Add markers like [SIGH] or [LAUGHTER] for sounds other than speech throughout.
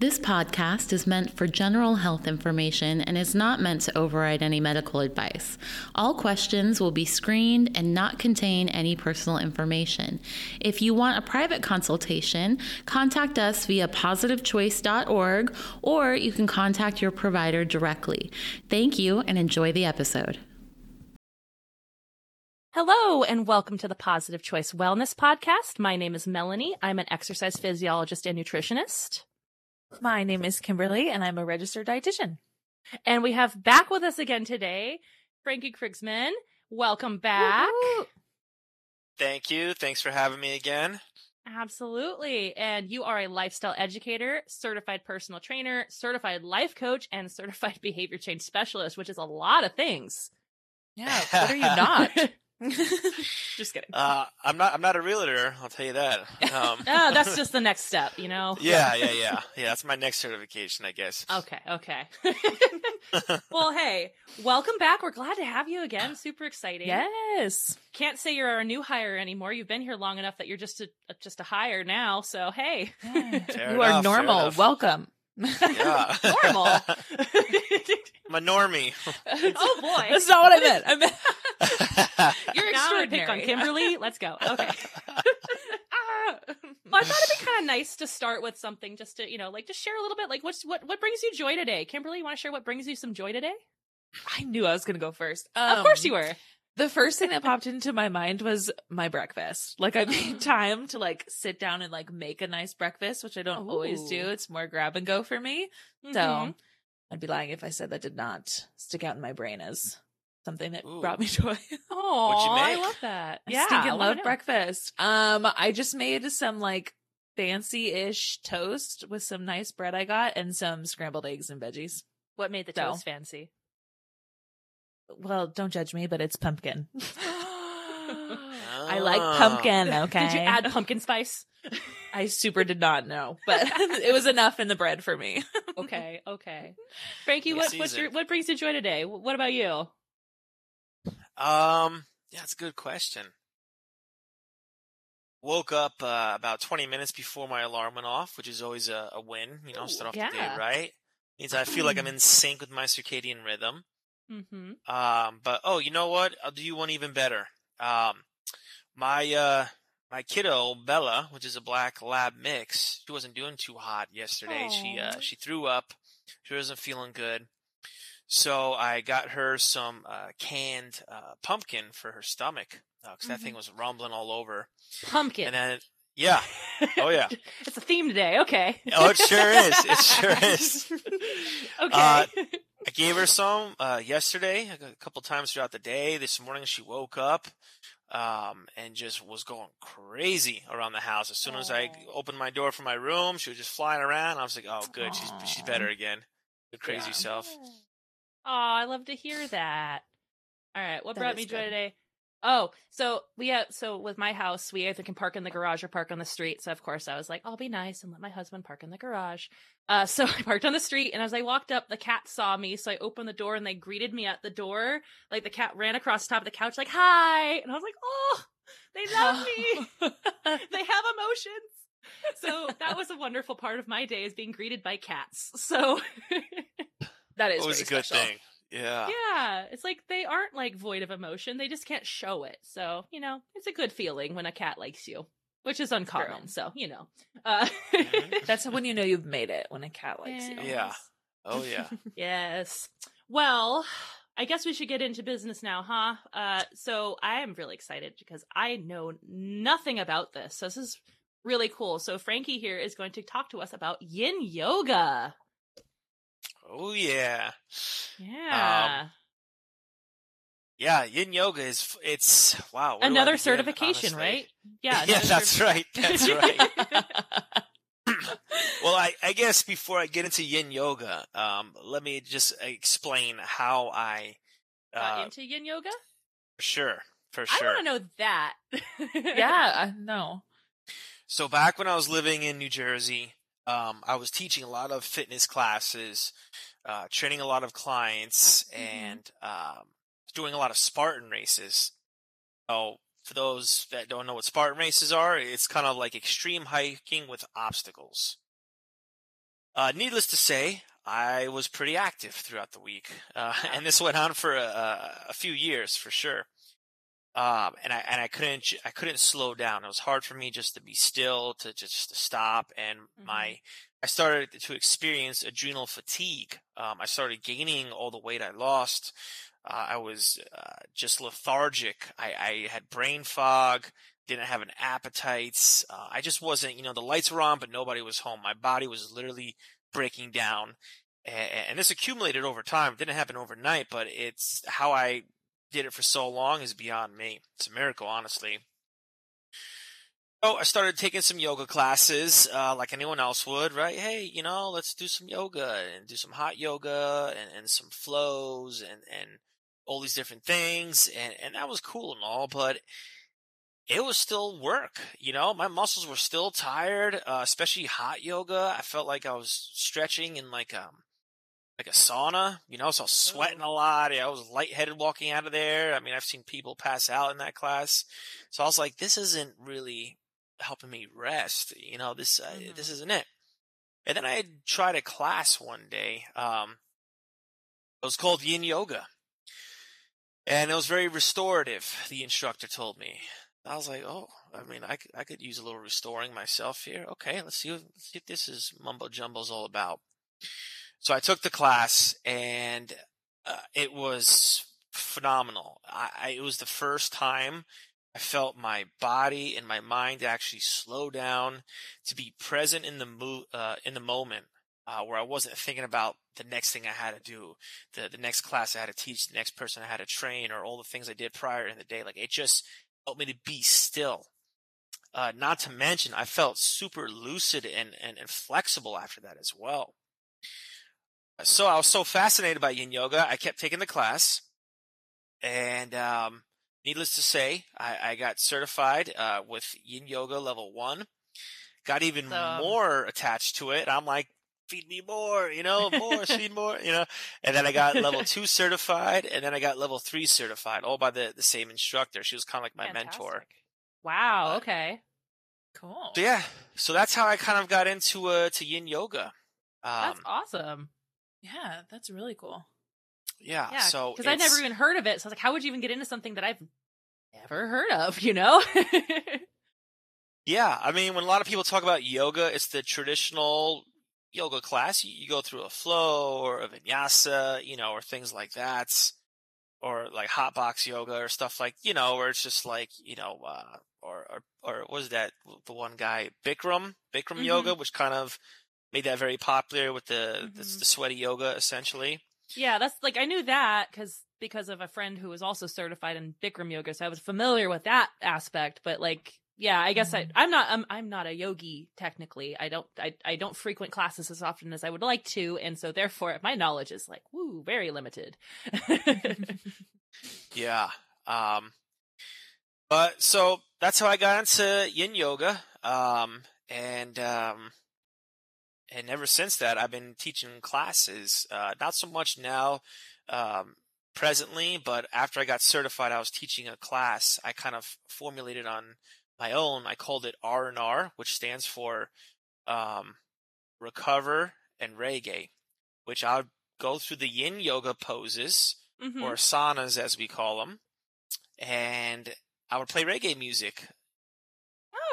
This podcast is meant for general health information and is not meant to override any medical advice. All questions will be screened and not contain any personal information. If you want a private consultation, contact us via positivechoice.org or you can contact your provider directly. Thank you and enjoy the episode. Hello, and welcome to the Positive Choice Wellness Podcast. My name is Melanie. I'm an exercise physiologist and nutritionist. My name is Kimberly, and I'm a registered dietitian. And we have back with us again today, Frankie Krygsman. Welcome back. Woo-hoo. Thank you. Thanks for having me again. Absolutely. And you are a lifestyle educator, certified personal trainer, certified life coach, and certified [LAUGHS] behavior change specialist, which is a lot of things. Yeah, what are you [LAUGHS] not? Just kidding. Uh, I'm not. I'm not a realtor. I'll tell you that. Um, [LAUGHS] oh, that's just the next step, you know? [LAUGHS] yeah, yeah, yeah, yeah. That's my next certification, I guess. Okay, okay. [LAUGHS] well, hey, welcome back. We're glad to have you again. Super exciting. yes. Can't say you're our new hire anymore. You've been here long enough that you're just a just a hire now. So hey, Fair you are enough, fair normal. Welcome. Yeah. normal. I'm a normie. oh boy, That's not what I meant. I meant [LAUGHS] you're now I'm pick on. Kimberly. Let's go. Okay. [LAUGHS] Ah. well, I thought it'd be kind of nice to start with something, just to you know, like just share a little bit. Like, what's what what brings you joy today, Kimberly? You want to share what brings you some joy today? I knew I was going to go first. of course Um, you were. The first thing that popped into my mind was my breakfast. Like I made [GASPS] time to like sit down and like make a nice breakfast, which I don't always do. It's more grab and go for me. So Mhm. I'd be lying if I said that did not stick out in my brain as something that Ooh. brought me [LAUGHS] joy. Oh, What'd you I love that. I Yeah, stinking I love breakfast. Um, I just made some like fancy-ish toast with some nice bread I got and some scrambled eggs and veggies. What made the So. toast fancy? Well, don't judge me, but it's pumpkin. I [LAUGHS] I like pumpkin. Okay. Did you add pumpkin spice? I super did not know, but [LAUGHS] it was enough in the bread for me. okay, okay. Frankie, what what's your what brings you joy today? What about you? Um, yeah, it's a good question. Woke up uh, about 20 minutes before my alarm went off, which is always a, a win. You know, start off yeah. the day right. Means I feel like I'm in sync with my circadian rhythm. Mm-hmm. Um, but oh, you know what? I'll do you one even better. Um, my uh, my kiddo Bella, which is a black lab mix, she wasn't doing too hot yesterday. She uh, she threw up. She wasn't feeling good. So I got her some uh, canned uh, pumpkin for her stomach because that thing was rumbling all over. Pumpkin. And then yeah, [LAUGHS] oh yeah, it's a theme today. Okay. oh it sure is. It [LAUGHS] sure is. [LAUGHS] okay. Uh, I gave her some uh, yesterday, a couple times throughout the day. This morning she woke up um, and just was going crazy around the house. As soon as I opened my door from my room, she was just flying around. I was like, "Oh, good, she's she's better again." The crazy Yeah. self. Oh, I love to hear that. All right, what That brought me joy good. today? Oh, so we have so with my house, we either can park in the garage or park on the street. So of course I was like, I'll be nice and let my husband park in the garage. Uh, [LAUGHS] so I parked on the street, and as I walked up, the cat saw me, so I opened the door, and they greeted me at the door. Like the cat ran across the top of the couch, like hi, and I was like, oh, they love me. [LAUGHS] [LAUGHS] they have emotions. So that was a wonderful part of my day is being greeted by cats. So that is It was a good special. thing. Yeah. yeah, it's like they aren't like void of emotion. They just can't show it. So, you know, it's a good feeling when a cat likes you, which is uncommon. True. So, you know. Uh, Mhm. [LAUGHS] That's when you know you've made it when a cat likes you. Yeah. Oh yeah. [LAUGHS] yes. Well, I guess we should get into business now, huh? Uh, so I am really excited because I know nothing about this. So this is really cool. So Frankie here is going to talk to us about yin yoga. Oh yeah. Yeah. Yeah. Yin yoga is it's wow. where do I Another certification, right? Yeah. [LAUGHS] Yeah, that's right. That's right. [LAUGHS] [CLEARS THROAT] well, I, I guess before I get into yin yoga, um, let me just explain how I, Got uh, into yin yoga? for sure, for sure. I want to know that. [LAUGHS] yeah, I know. So back when I was living in New Jersey, um, I was teaching a lot of fitness classes, uh, training a lot of clients, Mhm. and um, doing a lot of Spartan races. So for those that don't know what Spartan races are, it's kind of like extreme hiking with obstacles. uh, needless to say, I was pretty active throughout the week, uh, [LAUGHS] and this went on for a, a few years for sure. Um, and I and I couldn't I couldn't slow down. It was hard for me just to be still, to just to stop. And Mm-hmm. my I started to experience adrenal fatigue. Um, I started gaining all the weight I lost. Uh, I was uh, just lethargic. I, I had brain fog. Didn't have an appetite. Uh, I just wasn't. You know, the lights were on, but nobody was home. My body was literally breaking down. And, and this accumulated over time. It didn't happen overnight, but it's how I did it for so long is beyond me. It's a miracle, honestly. So I started taking some yoga classes, uh, like anyone else would, right? Hey, you know, let's do some yoga and do some hot yoga and, and some flows and, and all these different things. And, and that was cool and all, but it was still work. You know, my muscles were still tired, uh, especially hot yoga. I felt like I was stretching in like, um, like a sauna, you know, so I was sweating a lot. I was lightheaded walking out of there. I mean, I've seen people pass out in that class. So I was like, this isn't really helping me rest. You know, this, uh, Mhm. this isn't it. And then I tried a class one day. Um, it was called yin yoga. And it was very restorative, the instructor told me. I was like, oh, I mean, I could, I could use a little restoring myself here. Okay, let's see, what, let's see what this is mumbo jumbo's all about. So I took the class, and uh, it was phenomenal. I, I, it was the first time I felt my body and my mind actually slow down to be present in the mo- uh, in the moment, uh, where I wasn't thinking about the next thing I had to do, the the next class I had to teach, the next person I had to train, or all the things I did prior in the day. Like it just helped me to be still. Uh, not to mention, I felt super lucid and, and, and flexible after that as well. So I was so fascinated by yin yoga, I kept taking the class. And um, needless to say, I, I got certified uh, with yin yoga level one. Got even Awesome. more attached to it. I'm like, feed me more, you know, more, feed more, you know. And then I got level two certified, and then I got level three certified, all by the, the same instructor. She was kind of like my mentor. Wow. Uh, Okay. Cool. So yeah, so that's how I kind of got into uh to yin yoga. Um, That's awesome. Yeah, that's really cool. yeah, Yeah. so because I'd never even heard of it, so I was like, how would you even get into something that I've never heard of? [LAUGHS] You know? [LAUGHS] Yeah, I mean, when a lot of people talk about yoga, it's the traditional yoga class. You, you go through a flow or a vinyasa, you know, or things like that, or like hot box yoga or stuff like, you know, where it's just like, you know, uh, or or or was that the one guy Bikram Bikram Mhm. yoga, which kind of made that very popular with the the, Mhm. the sweaty yoga essentially. yeah, that's like I knew that because because of a friend who was also certified in Bikram yoga, so I was familiar with that aspect. But like, yeah, I guess. I I'm not I'm I'm not a yogi technically. I don't I I don't frequent classes as often as I would like to, and so therefore my knowledge is like woo very limited. [LAUGHS] [LAUGHS] Yeah. Um, but so that's how I got into yin yoga. Um, and, um, and ever since that, I've been teaching classes, uh, not so much now, um, presently, but after I got certified, I was teaching a class I kind of formulated on my own. I called it R and R, which stands for, um, recover and reggae, which I would go through the yin yoga poses Mhm. or asanas as we call them, and I would play reggae music.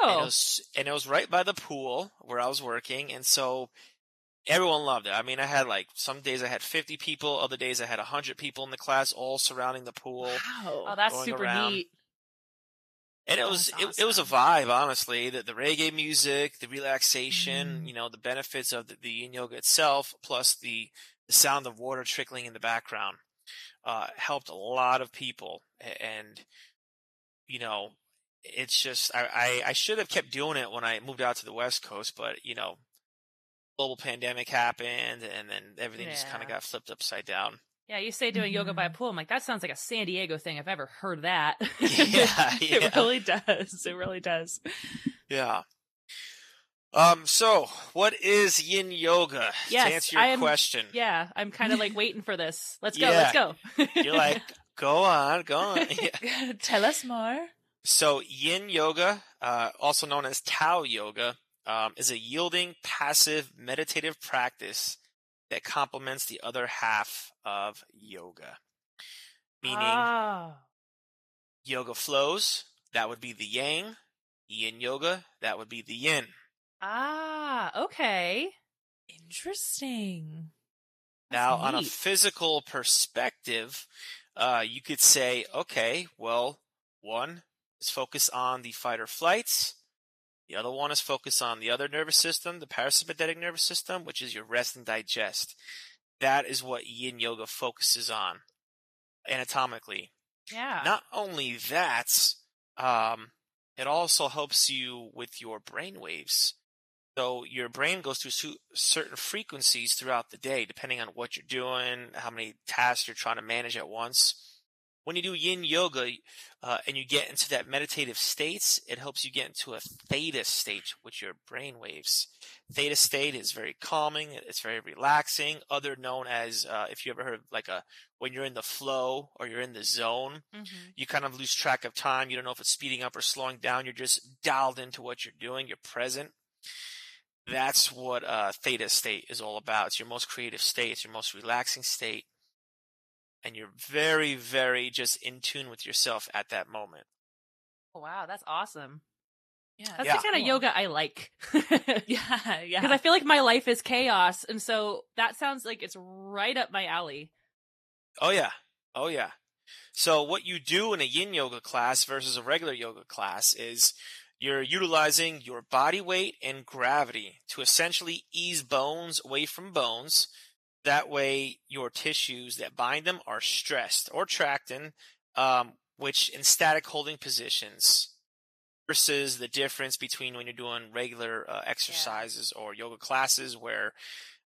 And it oh, was and it was right by the pool where I was working, and so everyone loved it. I mean, I had like some days I had fifty people, other days I had hundred people in the class, all surrounding the pool, Wow. oh, that's super around. neat. and it was That's it, it was a vibe, honestly. The, the reggae music, the relaxation, Mhm. you know, the benefits of the, the yin yoga itself, plus the the sound of water trickling in the background, uh, helped a lot of people, and you know, it's just I, I I should have kept doing it when I moved out to the West Coast, but you know, global pandemic happened, and then everything just kind of got flipped upside down. Yeah, you say doing yoga by a pool. I'm like, that sounds like a San Diego thing. I've ever heard that. [LAUGHS] [LAUGHS] Yeah, It yeah. really does. It really does. Yeah. Um. So, what is Yin Yoga? Yes, to answer your am- question, yeah, I'm kind of like waiting for this. Let's go. Yeah. Let's go. you're like, [LAUGHS] go on, go on. Yeah. Tell us more. So, Yin Yoga, uh, also known as Tao Yoga, um, is a yielding, passive, meditative practice that complements the other half of yoga. Meaning, Ah. yoga flows, that would be the yang. Yin yoga, that would be the yin. Ah, okay. Interesting. Now, That's on a physical perspective, uh, you could say, okay, well, one is focused on the fight or flights. The other one is focused on the other nervous system, the parasympathetic nervous system, which is your rest and digest. That is what yin yoga focuses on anatomically. Yeah. Not only that, um, it also helps you with your brain waves. So your brain goes through certain frequencies throughout the day, depending on what you're doing, how many tasks you're trying to manage at once. When you do yin yoga uh, and you get into that meditative states, it helps you get into a theta state with your brain waves. Theta state is very calming. It's very relaxing. Other known as, uh, if you ever heard of like a when you're in the flow or you're in the zone, Mhm. you kind of lose track of time. You don't know if it's speeding up or slowing down. You're just dialed into what you're doing. You're present. That's what uh, theta state is all about. It's your most creative state. It's your most relaxing state. And you're very, very just in tune with yourself at that moment. Oh, wow, that's awesome. Yeah. That's Yeah. the kind of Cool. yoga I like. [LAUGHS] Yeah. [LAUGHS] Yeah. Because I feel like my life is chaos, and so that sounds like it's right up my alley. Oh yeah. Oh yeah. So what you do in a yin yoga class versus a regular yoga class is you're utilizing your body weight and gravity to essentially ease bones away from bones. That way your tissues that bind them are stressed or tracked in, um, which in static holding positions versus the difference between when you're doing regular uh, exercises or yoga classes where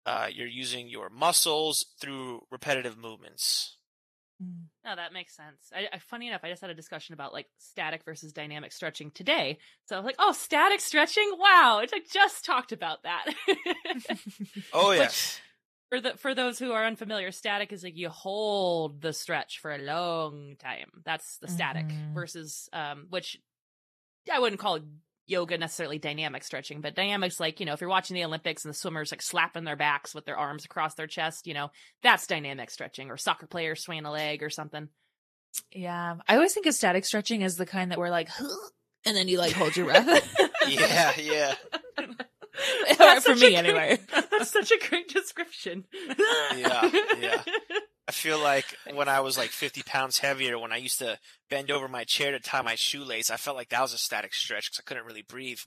uh, you're using your muscles through repetitive movements. Mm. No, that makes sense. I, I, funny enough, I just had a discussion about like static versus dynamic stretching today. So I was like, oh, static stretching? Wow. It's like just talked about that. [LAUGHS] Oh [LAUGHS] Which- yes, for the for those who are unfamiliar, static is like you hold the stretch for a long time. That's the static Mhm. versus um which I wouldn't call yoga necessarily dynamic stretching, but dynamics like, you know, if you're watching the Olympics and the swimmers like slapping their backs with their arms across their chest, you know, that's dynamic stretching or soccer players swaying a leg or something. Yeah. I always think of static stretching as the kind that we're like, and then you like hold your breath. [LAUGHS] yeah, yeah. [LAUGHS] That's For me, great- anyway. [LAUGHS] That's such a great description. Yeah, yeah. [LAUGHS] I feel like when I was like 50 pounds heavier, when I used to bend over my chair to tie my shoelace, I felt like that was a static stretch because I couldn't really breathe.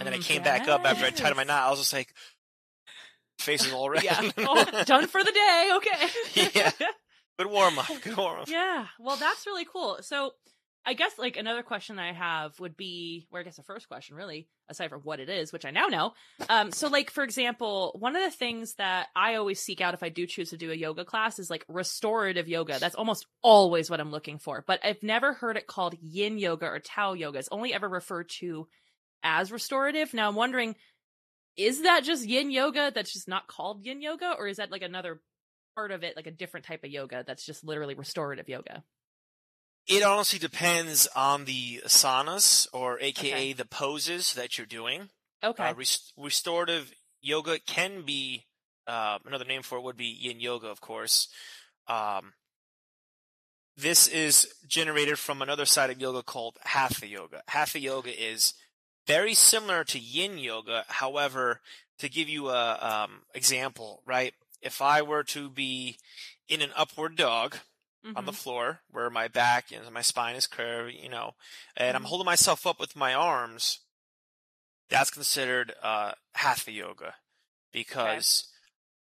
And then I Mm, came back up after I tied my knot. I was just like, face is all [LAUGHS] red. Yeah. oh, done for the day. Okay. Yeah. Good warm up. Good warm up. Yeah. Well, that's really cool. So, I guess like another question I have would be, or I guess the first question really, aside from what it is, which I now know. Um, so like for example, one of the things that I always seek out if I do choose to do a yoga class is like restorative yoga. That's almost always what I'm looking for. But I've never heard it called yin yoga or Tao yoga. It's only ever referred to as restorative. Now I'm wondering, is that just yin yoga that's just not called yin yoga, or is that like another part of it, like a different type of yoga that's just literally restorative yoga? It honestly depends on the asanas or AKA Okay. the poses that you're doing. Okay. Uh, rest- restorative yoga can be uh, another name for it would be yin yoga, of course. Um, this is generated from another side of yoga called hatha yoga. Hatha yoga is very similar to yin yoga. However, to give you a um, example, right? If I were to be in an upward dog on the Mhm. floor where my back and my spine is curved, you know, and I'm Mhm. holding myself up with my arms, that's considered uh, hatha yoga because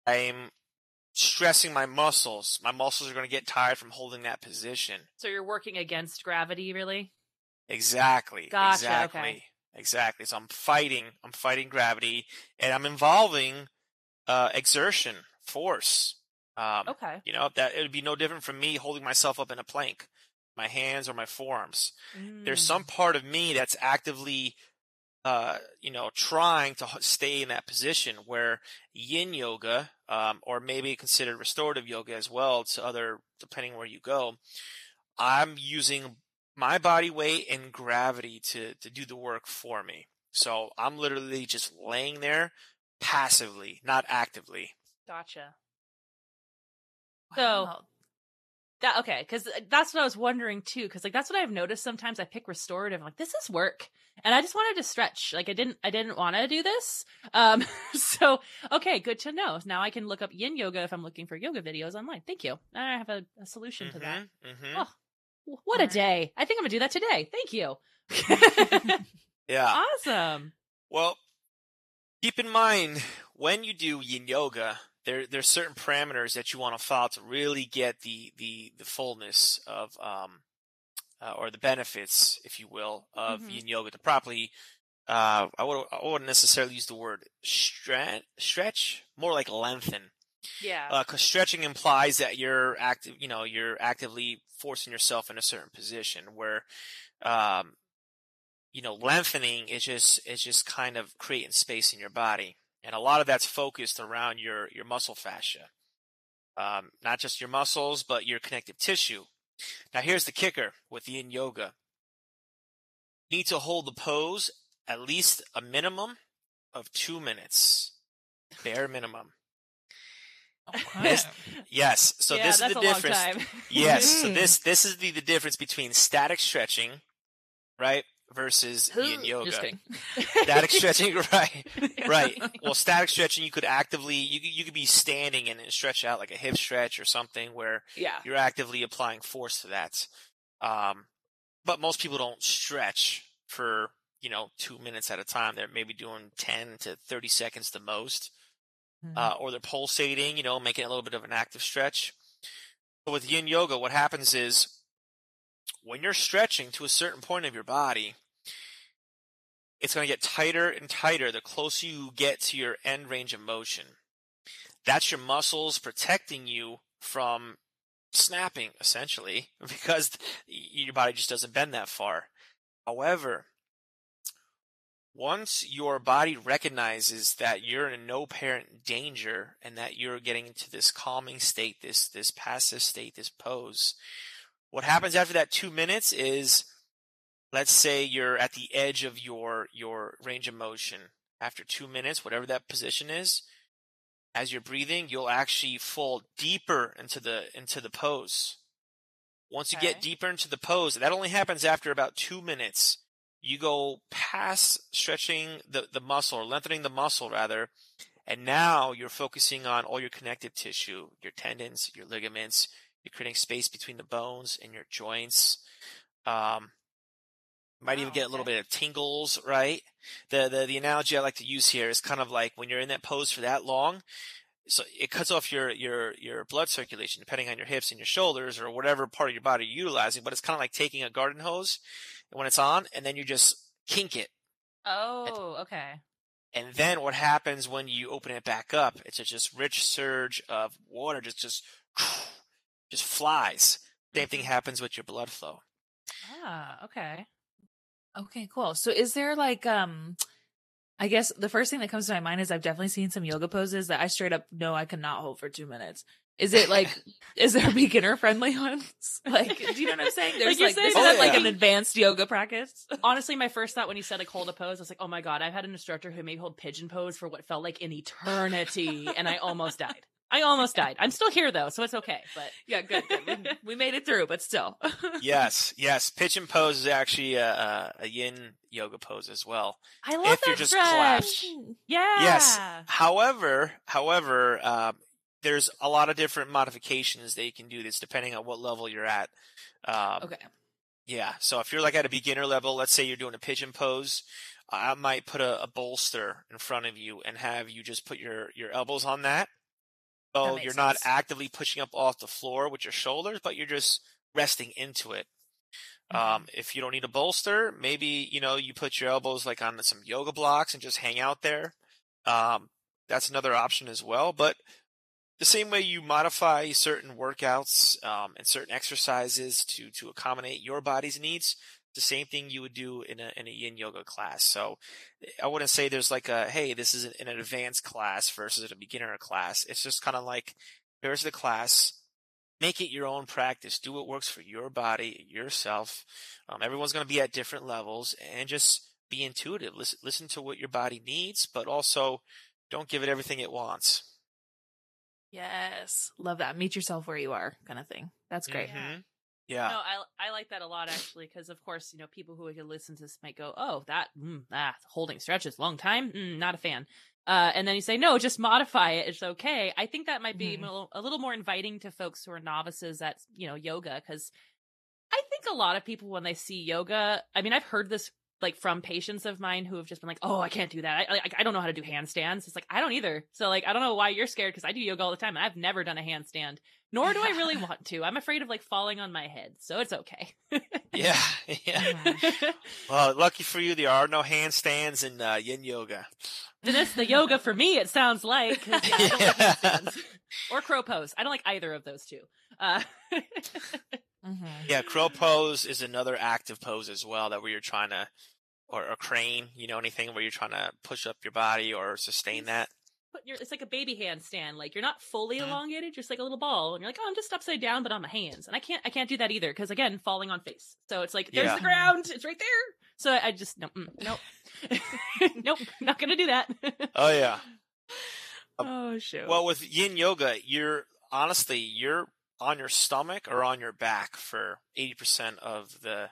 I'm stressing my muscles. My muscles are going to get tired from holding that position. So you're working against gravity, really? Exactly. Gotcha, Exactly. okay. Exactly. So I'm fighting. I'm fighting gravity, and I'm involving uh, exertion, force. Um, Okay. You know that it would be no different from me holding myself up in a plank, my hands or my forearms. There's Mm. some part of me that's actively, uh, you know, trying to stay in that position. Where Yin yoga, um, or maybe considered restorative yoga as well, to other depending where you go, I'm using my body weight and gravity to to do the work for me. So I'm literally just laying there passively, not actively. Gotcha. So- That okay, because that's what I was wondering too. Because like that's what I've noticed. Sometimes I pick restorative. I'm like, this is work, and I just wanted to stretch. Like I didn't, I didn't want to do this. Um, [LAUGHS] so okay, good to know. Now I can look up Yin Yoga if I'm looking for yoga videos online. Thank you. I have a, a solution to that. hmm Oh, w- what a Alright. day! I think I'm gonna do that today. Thank you. [LAUGHS] [LAUGHS] Yeah. awesome. Well, keep in mind when you do yin yoga, there there's certain parameters that you want to follow to really get the the the fullness of um uh, or the benefits, if you will, of Mhm. yin yoga to properly. Uh, I would I wouldn't necessarily use the word stre- stretch, more like lengthen, Yeah. because stretching implies that you're active, you know, you're actively forcing yourself in a certain position. Where, um, you know, lengthening is just is just kind of creating space in your body, and a lot of that's focused around your your muscle fascia, um, not just your muscles, but your connective tissue. Now, here's the kicker with Yin Yoga: you need to hold the pose at least a minimum of two minutes, bare minimum. Okay. This- Yes, so yeah, this is the difference. Yes, so Mm. this this is the, the difference between static stretching, right, versus yin Just yoga. kidding. [LAUGHS] Static stretching, [LAUGHS] right, [LAUGHS] right. Well, static stretching, you could actively you could- you could be standing and stretch out like a hip stretch or something where Yeah. you're actively applying force to that. Um, but most people don't stretch for you know two minutes at a time. They're maybe doing ten to thirty seconds the most Mm-hmm. uh, or they're pulsating, you know, making a little bit of an active stretch. But with yin yoga, what happens is when you're stretching to a certain point of your body, it's going to get tighter and tighter the closer you get to your end range of motion. That's your muscles protecting you from snapping, essentially, [LAUGHS] because your body just doesn't bend that far. However, once your body recognizes that you're in no apparent danger and that you're getting into this calming state, this this passive state, this pose, what happens after that two minutes is, let's say you're at the edge of your your range of motion. After two minutes, whatever that position is, as you're breathing, you'll actually fall deeper into the into the pose. Once you get deeper into the pose, that only happens after about two minutes you go past stretching the, the muscle or lengthening the muscle rather and now you're focusing on all your connective tissue your tendons your ligaments you're creating space between the bones and your joints um might even Wow, get a little okay. bit of tingles right the, the the analogy i like to use here is kind of like when you're in that pose for that long so it cuts off your your your blood circulation depending on your hips and your shoulders or whatever part of your body you're utilizing but it's kind of like taking a garden hose when it's on and then you just kink it Oh, okay. and then what happens when you open it back up it's a just rich surge of water just just [SNIFFS] just flies same thing happens with your blood flow Ah, okay. Okay, cool. So is there like um I guess the first thing that comes to my mind is I've definitely seen some yoga poses that I straight up know I cannot hold for two minutes. Is it like [LAUGHS] is there beginner friendly ones? [LAUGHS] Like do you know what I'm saying? There's like, saying is that, that like an advanced yoga practice? [LAUGHS] Honestly, my first thought when you said like hold a pose, I was like, oh my god, I've had an instructor who made hold pigeon pose for what felt like an eternity, and I almost died. I almost died. I'm still here though, so it's okay. But [LAUGHS] yeah, good. good. We, [LAUGHS] we made it through, but still. [LAUGHS] yes yes pigeon pose is actually a, a, a yin yoga pose as well I love If that you're just stretch. collapsed. Yeah. Yes. However, however, um, there's a lot of different modifications that you can do this depending on what level you're at. Um, Okay. Yeah. So if you're like at a beginner level, let's say you're doing a pigeon pose, I might put a, a bolster in front of you and have you just put your, your elbows on that. So you're not sense. actively pushing up off the floor with your shoulders, but you're just resting into it. Um, if you don't need a bolster, maybe, you know, you put your elbows like on some yoga blocks and just hang out there. Um, that's another option as well. But the same way you modify certain workouts um, and certain exercises to to accommodate your body's needs, the same thing you would do in a in a yin yoga class. So I wouldn't say there's like a hey, this is an advanced class versus a beginner class. It's just kind of like here's the class. Make it your own practice. Do what works for your body, yourself. Um, everyone's going to be at different levels, and just be intuitive. Listen, listen to what your body needs, but also don't give it everything it wants. Yes. Love that. Meet yourself where you are kind of thing. That's great. Mhm. Yeah. No, I I like that a lot actually because of course you know people who could listen to this might go, oh that mm, ah holding stretches long time, mm, not a fan. Uh, and then you say no, just modify it. It's okay. I think that might be Mhm. a little- a little more inviting to folks who are novices at you know yoga because I think a lot of people when they see yoga, I mean I've heard this like from patients of mine who have just been like, oh I can't do that. I I, I don't know how to do handstands. It's like I don't either. So like I don't know why you're scared because I do yoga all the time and I've never done a handstand. Nor do I really want to. I'm afraid of like falling on my head, so it's okay. [LAUGHS] Yeah. Yeah. Well, lucky for you, there are no handstands in uh, yin yoga. Then it's the yoga for me. It sounds like 'cause, [LAUGHS] yeah, I don't like Yeah. or crow pose. I don't like either of those two. Uh, Mhm. Yeah, crow pose is another active pose as well that where you're trying to, or a crane, you know, anything where you're trying to push up your body or sustain that. But you're, it's like a baby handstand. Like you're not fully Mhm. elongated, just like a little ball, and you're like, oh, I'm just upside down, but on my hands. And I can't, I can't do that either because again, falling on face. So it's like there's Yeah. the ground. It's right there. So I just no, mm, nope, [LAUGHS] nope, not gonna do that. [LAUGHS] Oh yeah. Oh, shoot. Well, with yin yoga, you're honestly you're on your stomach or on your back for eighty percent of the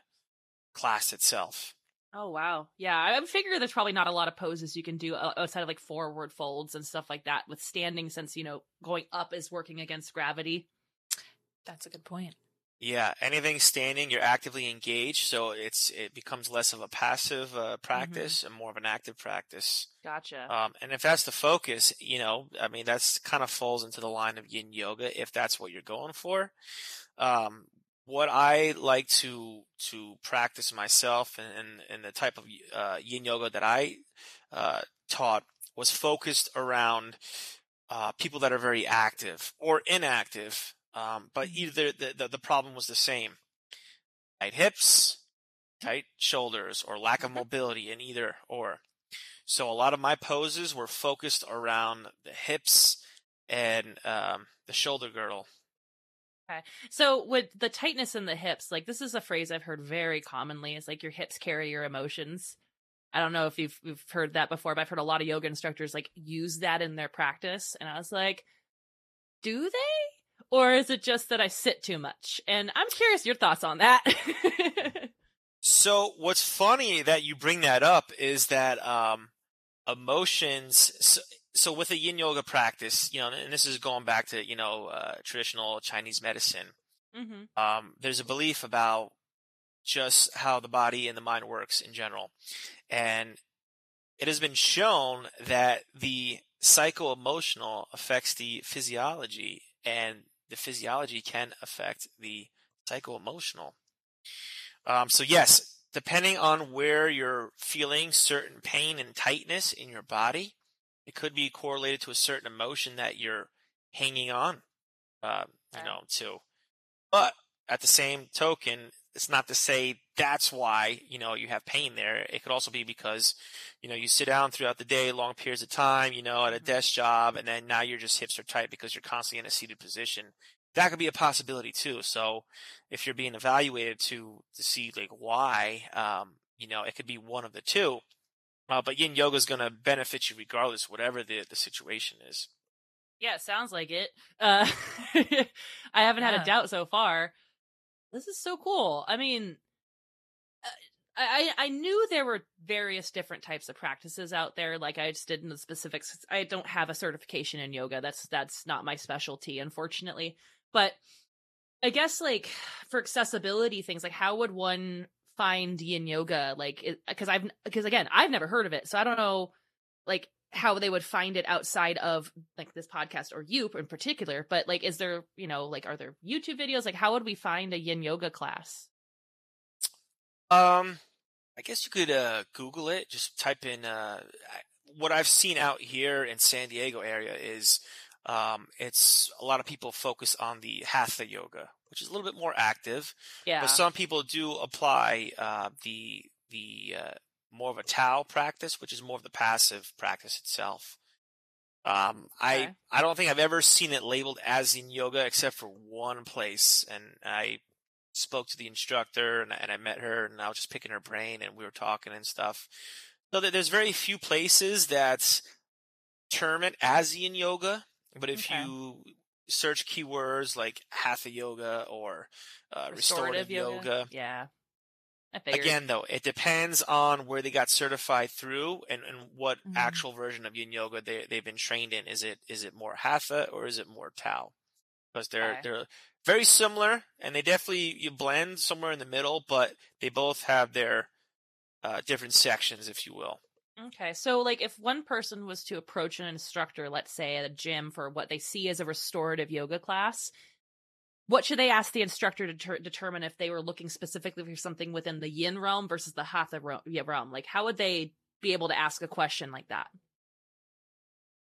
class itself. Oh wow, yeah. I I figure there's probably not a lot of poses you can do outside of like forward folds and stuff like that with standing, since you know going up is working against gravity. That's a good point. Yeah, anything standing, you're actively engaged, so it's it becomes less of a passive uh, practice and more of an active practice. Gotcha. Um, and if that's the focus, you know, I mean, that's kind of falls into the line of yin yoga if that's what you're going for. Um, what I like to to practice myself and and, and the type of uh, yin yoga that I uh, taught was focused around uh, people that are very active or inactive. Um, but either the, the the problem was the same: tight hips, tight shoulders, or lack of mobility in either or. So a lot of my poses were focused around the hips and um, the shoulder girdle. So with the tightness in the hips, like this is a phrase I've heard very commonly. It's like your hips carry your emotions. I don't know if you've, you've heard that before, but I've heard a lot of yoga instructors like use that in their practice. And I was like, do they? Or is it just that I sit too much? And I'm curious your thoughts on that. [LAUGHS] So what's funny that you bring that up is that um, emotions. So, with a yin yoga practice, you know, and this is going back to you know uh, traditional Chinese medicine. hmm um, there's a belief about just how the body and the mind works in general. And it has been shown that the psycho emotional affects the physiology, and the physiology can affect the psycho emotional. Um, so, yes, depending on where you're feeling certain pain and tightness in your body, it could be correlated to a certain emotion that you're hanging on, uh, you know, to. But at the same token, it's not to say that's why, you know, you have pain there. It could also be because, you know, you sit down throughout the day, long periods of time, you know, at a Mhm. desk job, and then now your just hips are tight because you're constantly in a seated position. That could be a possibility too. So if you're being evaluated to, to see like why, um, you know, it could be one of the two. Uh, but yin yoga is going to benefit you regardless, whatever the, the situation is. Yeah, sounds like it. Uh, [LAUGHS] I haven't had a doubt so far. This is so cool. I mean, uh, I I knew there were various different types of practices out there. Like I just didn't the specifics. I don't have a certification in yoga. That's that's not my specialty, unfortunately. But I guess like for accessibility things, like how would one find yin yoga? Like, because I've because again I've never heard of it, so I don't know like how they would find it outside of like this podcast or you in particular but like is there you know like are there youtube videos like how would we find a yin yoga class Um, I guess you could uh, Google it. Just type in uh, what I've seen out here in San Diego area is um, it's a lot of people focus on the hatha yoga, which is a little bit more active. yeah But some people do apply uh, the the uh, more of a Tao practice, which is more of the passive practice itself. Um, I Okay. I don't think I've ever seen it labeled as yin yoga except for one place, and I spoke to the instructor and, and I met her and I was just picking her brain and we were talking and stuff. So there's very few places that term it as yin yoga, but if Okay. you search keywords like hatha yoga or uh, restorative, yoga, Yeah. I again though, it depends on where they got certified through and, and what Mhm. actual version of yin yoga they they've been trained in. Is it is it more hatha or is it more tao? Because they're Okay. they're very similar and they definitely you blend somewhere in the middle, but they both have their uh, different sections, if you will. Okay, so like if one person was to approach an instructor, let's say at a gym for what they see as a restorative yoga class, what should they ask the instructor to ter- determine if they were looking specifically for something within the yin realm versus the hatha realm? Like, how would they be able to ask a question like that?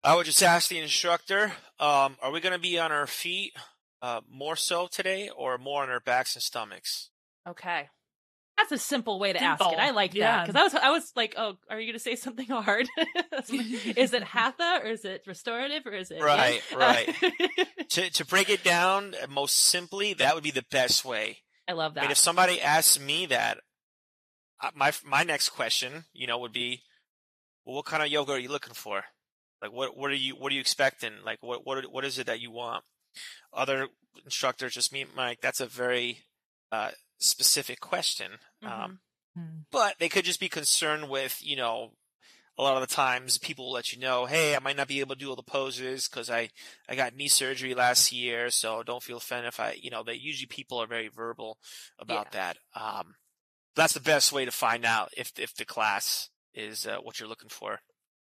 I would just ask the instructor, um, are we going to be on our feet uh, more so today or more on our backs and stomachs? Okay. That's a simple way to ask it. I like that because I was I was like, oh, are you going to say something [LAUGHS] hard? [LAUGHS] is it hatha or is it restorative or is it Right, yin? right. To, to break it down uh, most simply, that would be the best way. I love I mean, that. if somebody asks me that, uh, my my next question, you know, would be, well, what kind of yoga are you looking for? Like, what what are you what are you expecting? Like, what what what is it that you want? Other instructors just meet Mike. That's a very uh, specific question. Mhm. Um, Hmm. but they could just be concerned with, you know, a lot of the times people will let you know, hey, I might not be able to do all the poses because I, I got knee surgery last year, so don't feel offended if I, you know, they usually people are very verbal about that. Um, that's the best way to find out if if the class is uh, what you're looking for.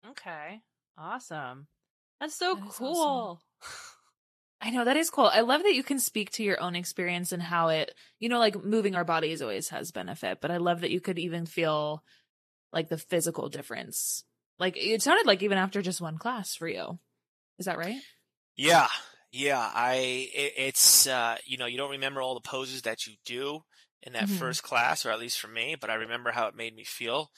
Okay. Awesome. That's so That is cool. [LAUGHS] I know that is cool. I love that you can speak to your own experience and how it, you know, like moving our bodies always has benefit, but I love that you could even feel like the physical difference. Like it sounded like even after just one class for you. Is that right? Yeah, yeah. I it, it's uh, you know you don't remember all the poses that you do in that Mhm. first class, or at least for me, but I remember how it made me feel,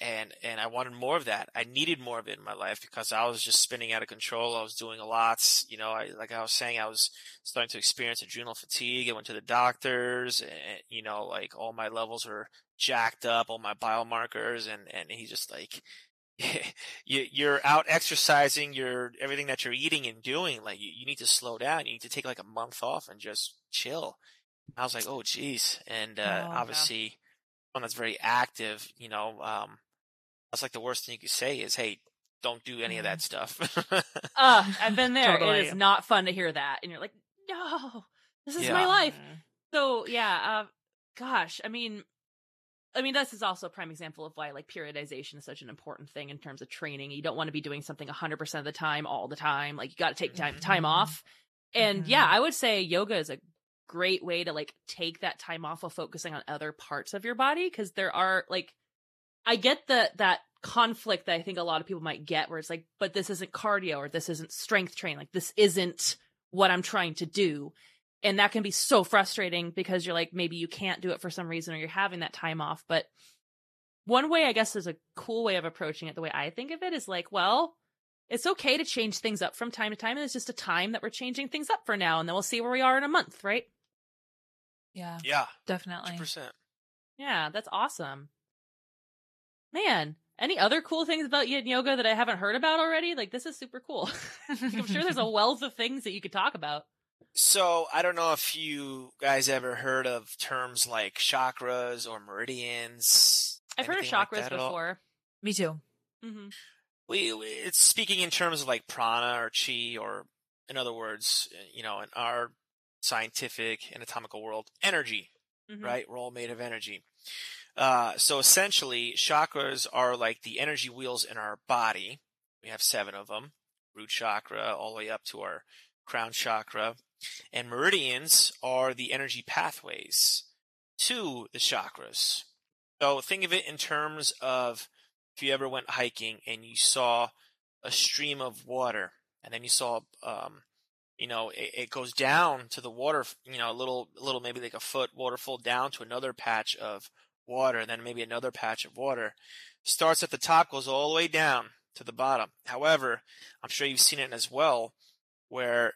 and and I wanted more of that. I needed more of it in my life because I was just spinning out of control. I was doing a lot. You know, I like I was saying, I was starting to experience adrenal fatigue. I went to the doctors, and you know, like all my levels were jacked up, all my biomarkers, and and he just like [LAUGHS] you, you're out exercising, you're everything that you're eating and doing. Like you, you need to slow down. You need to take like a month off and just chill. I was like, oh, geez. And uh, Oh, yeah. obviously, one that's very active. You know, um, that's like the worst thing you could say is, hey, don't do any of that stuff. Uh, I've [LAUGHS] been there. It Totally. is not fun to hear that. And you're like, no, this is Yeah. my life. So yeah, uh, gosh, I mean, I mean, this is also a prime example of why like periodization is such an important thing in terms of training. You don't want to be doing something 100% of the time, all the time. Like you got to take time, time Mhm. off. And yeah, I would say yoga is a great way to like take that time off while focusing on other parts of your body. Cause there are like, I get the, that conflict that I think a lot of people might get where it's like, but this isn't cardio or this isn't strength training. Like this isn't what I'm trying to do. And that can be so frustrating because you're like, maybe you can't do it for some reason or you're having that time off. But one way, I guess, is a cool way of approaching it. The way I think of it is like, well, it's okay to change things up from time to time. And it's just a time that we're changing things up for now. And then we'll see where we are in a month, right? Yeah, yeah, definitely. 100%. Yeah, that's awesome. Man, any other cool things about yin yoga that I haven't heard about already? Like, this is super cool. [LAUGHS] I'm sure there's a [LAUGHS] wealth of things that you could talk about. So I don't know if you guys ever heard of terms like chakras or meridians. I've heard of anything like chakras that at all? before. Me too. hmm we, we- it's speaking in terms of like prana or chi or in other words you know in our scientific anatomical world energy Mhm. right we're all made of energy uh, so essentially chakras are like the energy wheels in our body. We have seven of them root chakra all the way up to our crown chakra. And meridians are the energy pathways to the chakras. So think of it in terms of if you ever went hiking and you saw a stream of water and then you saw um you know it, it goes down to the water you know a little little maybe like a foot waterfall down to another patch of water and then maybe another patch of water starts at the top goes all the way down to the bottom. However i'm sure you've seen it as well where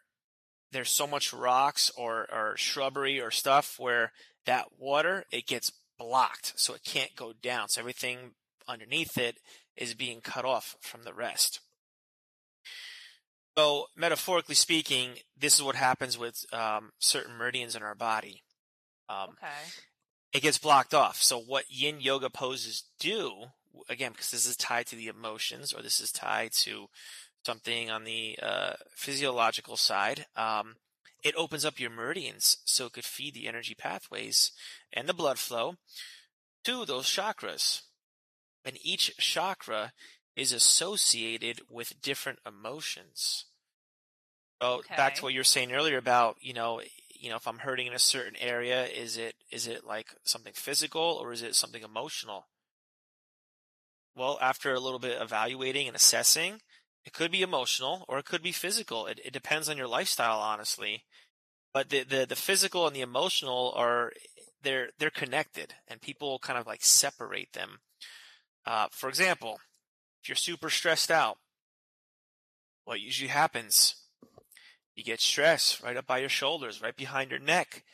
there's so much rocks or, or shrubbery or stuff where that water it gets blocked so it can't go down. So everything underneath it is being cut off from the rest. So metaphorically speaking this is what happens with um, certain meridians in our body. Um, Okay. It gets blocked off so what yin yoga poses do again because this is tied to the emotions or this is tied to something on the uh, physiological side um, it opens up your meridians so it could feed the energy pathways and the blood flow to those chakras. And each chakra is associated with different emotions. So back to what you were saying earlier about, you know, you know, if I'm hurting in a certain area, is it is it like something physical or is it something emotional? Well, after a little bit evaluating and assessing, it could be emotional or it could be physical. It, it depends on your lifestyle, honestly. But the, the, the physical and the emotional are they're they're connected, and people kind of like separate them. Uh, for example, if you're super stressed out, what usually happens? You get stress right up by your shoulders, right behind your neck.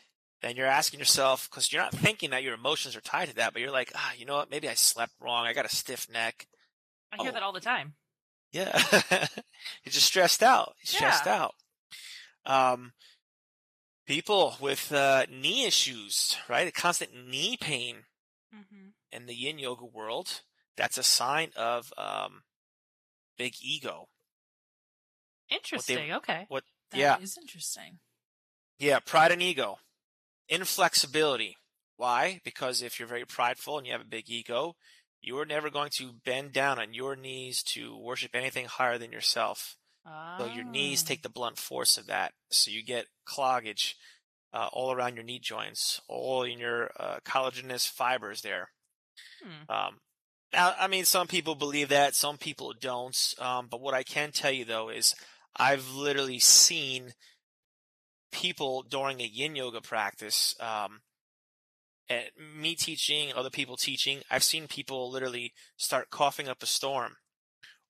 And you're asking yourself, because you're not thinking that your emotions are tied to that, but you're like, ah, you know what? Maybe I slept wrong. I got a stiff neck. I hear Oh. that all the time. Yeah. [LAUGHS] You're just stressed out. You're stressed Yeah. out. Um, people with uh, knee issues, right? A constant knee pain Mm-hmm. in the yin yoga world, that's a sign of um, big ego. Interesting. okay. What? That yeah. is interesting. Yeah. Pride and ego. Inflexibility. Why? Because if you're very prideful and you have a big ego, you are never going to bend down on your knees to worship anything higher than yourself. So your knees Ah. take the blunt force of that. So you get cloggage uh, all around your knee joints, all in your uh, collagenous fibers there. Hmm. Um, now, I mean, some people believe that, some people don't. Um, but what I can tell you though is I've literally seen people during a yin yoga practice, um, and me teaching, other people teaching, I've seen people literally start coughing up a storm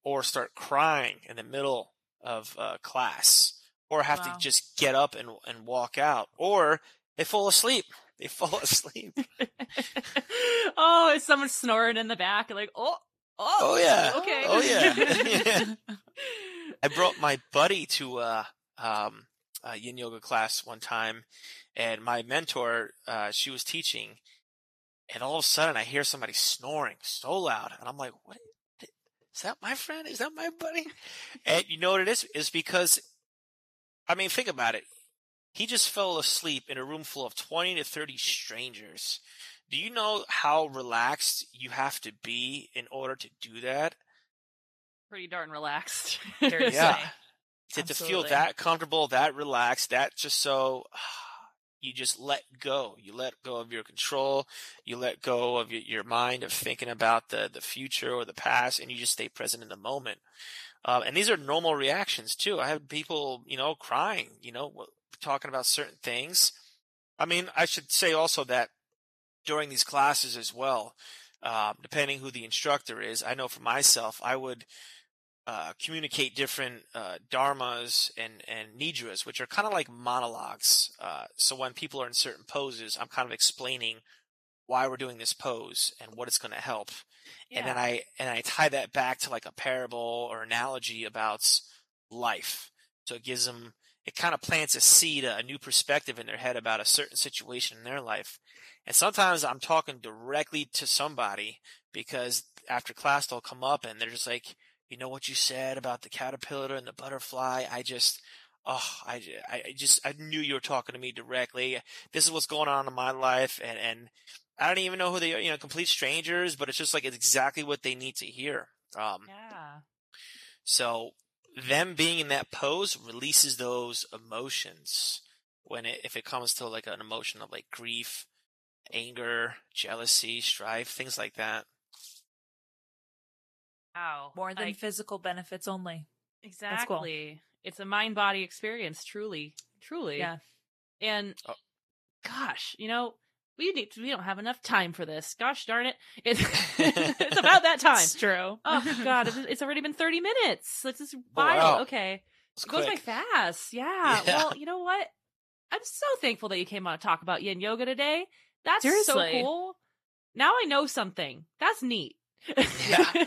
or start crying in the middle of uh, class or have Wow. to just get up and, and walk out or they fall asleep. [LAUGHS] They fall asleep. [LAUGHS] oh, is someone snoring in the back? Like, oh, oh, Oh, yeah. okay, Oh, yeah. [LAUGHS] I brought my buddy to a, um, a yin yoga class one time, and my mentor, uh, she was teaching, and all of a sudden I hear somebody snoring so loud, and I'm like, "What? Is that my friend? Is that my buddy?" And you know what it is? Is because, I mean, think about it. He just fell asleep in a room full of 20 to 30 strangers. Do you know how relaxed you have to be in order to do that? Pretty darn relaxed. [LAUGHS] Fair to Yeah. to, to feel that comfortable, that relaxed, that just so [SIGHS] you just let go. You let go of your control. You let go of your, your mind of thinking about the, the future or the past, and you just stay present in the moment. Um, and these are normal reactions too. I have people, you know, crying, you know, talking about certain things. I mean, I should say also that during these classes as well, um, depending who the instructor is, I know for myself, I would uh, communicate different uh, dharmas and and nidras, which are kind of like monologues. Uh, so when people are in certain poses, I'm kind of explaining why we're doing this pose and what it's going to help, and then I and I tie that back to like a parable or analogy about life. So it gives them it kind of plants a seed, a, new perspective in their head about a certain situation in their life. And sometimes I'm talking directly to somebody because after class they'll come up and they're just like, you know what you said about the caterpillar and the butterfly? I just, oh, I, I just, I knew you were talking to me directly. This is what's going on in my life. And, and I don't even know who they are, you know, complete strangers, but it's just like, it's exactly what they need to hear. Um, yeah. so them being in that pose releases those emotions when it, if it comes to like an emotion of like grief, anger, jealousy, strife, things like that. Wow. More than Like, physical benefits only. exactly. It's a mind body experience, truly, truly. Yeah. And Oh. gosh, you know, we need we don't have enough time for this. Gosh darn it. It's, [LAUGHS] it's about that time. It's true. Oh [LAUGHS] god, it's- it's already been 30 minutes. Let's just oh, wow. wild. Okay. It's It goes by fast. Yeah. [LAUGHS] Yeah. Well, you know what? I'm so thankful that you came on to talk about yin yoga today. That's Seriously. so cool. Now I know something. That's neat. Yeah.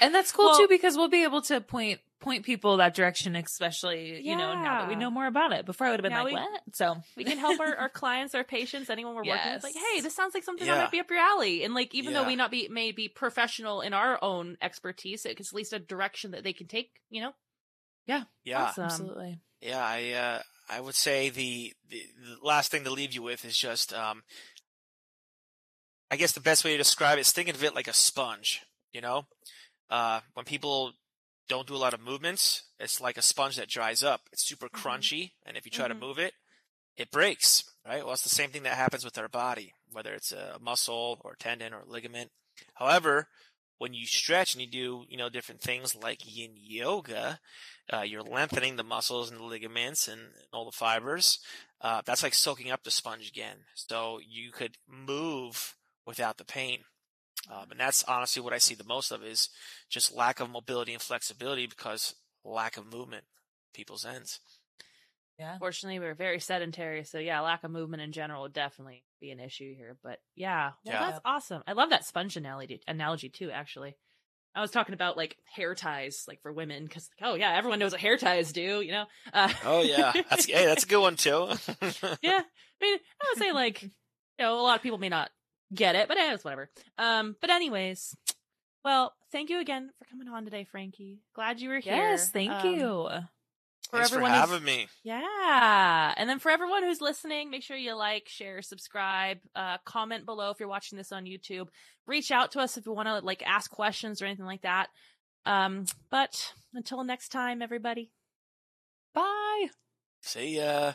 And that's cool Well- too because we'll be able to point point people that direction, especially you know now that we know more about it. Before I would have been Now like, we- what? So we can help our, our [LAUGHS] clients, our patients, anyone we're working with. Like, hey, this sounds like something that might be up your alley. And like, even though we not be may be professional in our own expertise, it's at least a direction that they can take. You know, Yeah, Awesome. absolutely. yeah. I uh, I would say the, the the last thing to leave you with is just um, I guess the best way to describe it is think of it like a sponge. You know, uh, when people don't do a lot of movements, it's like a sponge that dries up. It's super Mhm. crunchy, and if you try Mhm. to move it, it breaks. Right. Well, it's the same thing that happens with our body, whether it's a muscle or tendon or ligament. However, when you stretch and you do, you know, different things like yin yoga, uh, you're lengthening the muscles and the ligaments and, and all the fibers. Uh, that's like soaking up the sponge again. So you could move without the pain. Um, and that's honestly what I see the most of is just lack of mobility and flexibility because lack of movement people's ends. Yeah. fortunately, we're very sedentary, so yeah, lack of movement in general would definitely be an issue here. But yeah, well, Yeah. that's awesome. I love that sponge analogy analogy too. Actually, I was talking about like hair ties, like for women, because like, oh yeah, everyone knows what hair ties do. You know? Uh, Oh yeah, that's hey, that's a good one too. [LAUGHS] [LAUGHS] yeah. I mean, I would say like, you know, a lot of people may not get it, but eh, it's whatever. Um, but anyways, [TSK] well, thank you again for coming on today, Frankie. Glad you were here. Yes, thank Um, you. For Thanks everyone who's- having me. Yeah. And then for everyone who's listening, make sure you like, share, subscribe, uh, comment below if you're watching this on YouTube. Reach out to us if you want to like ask questions or anything like that. Um, but until next time, everybody. Bye. See ya.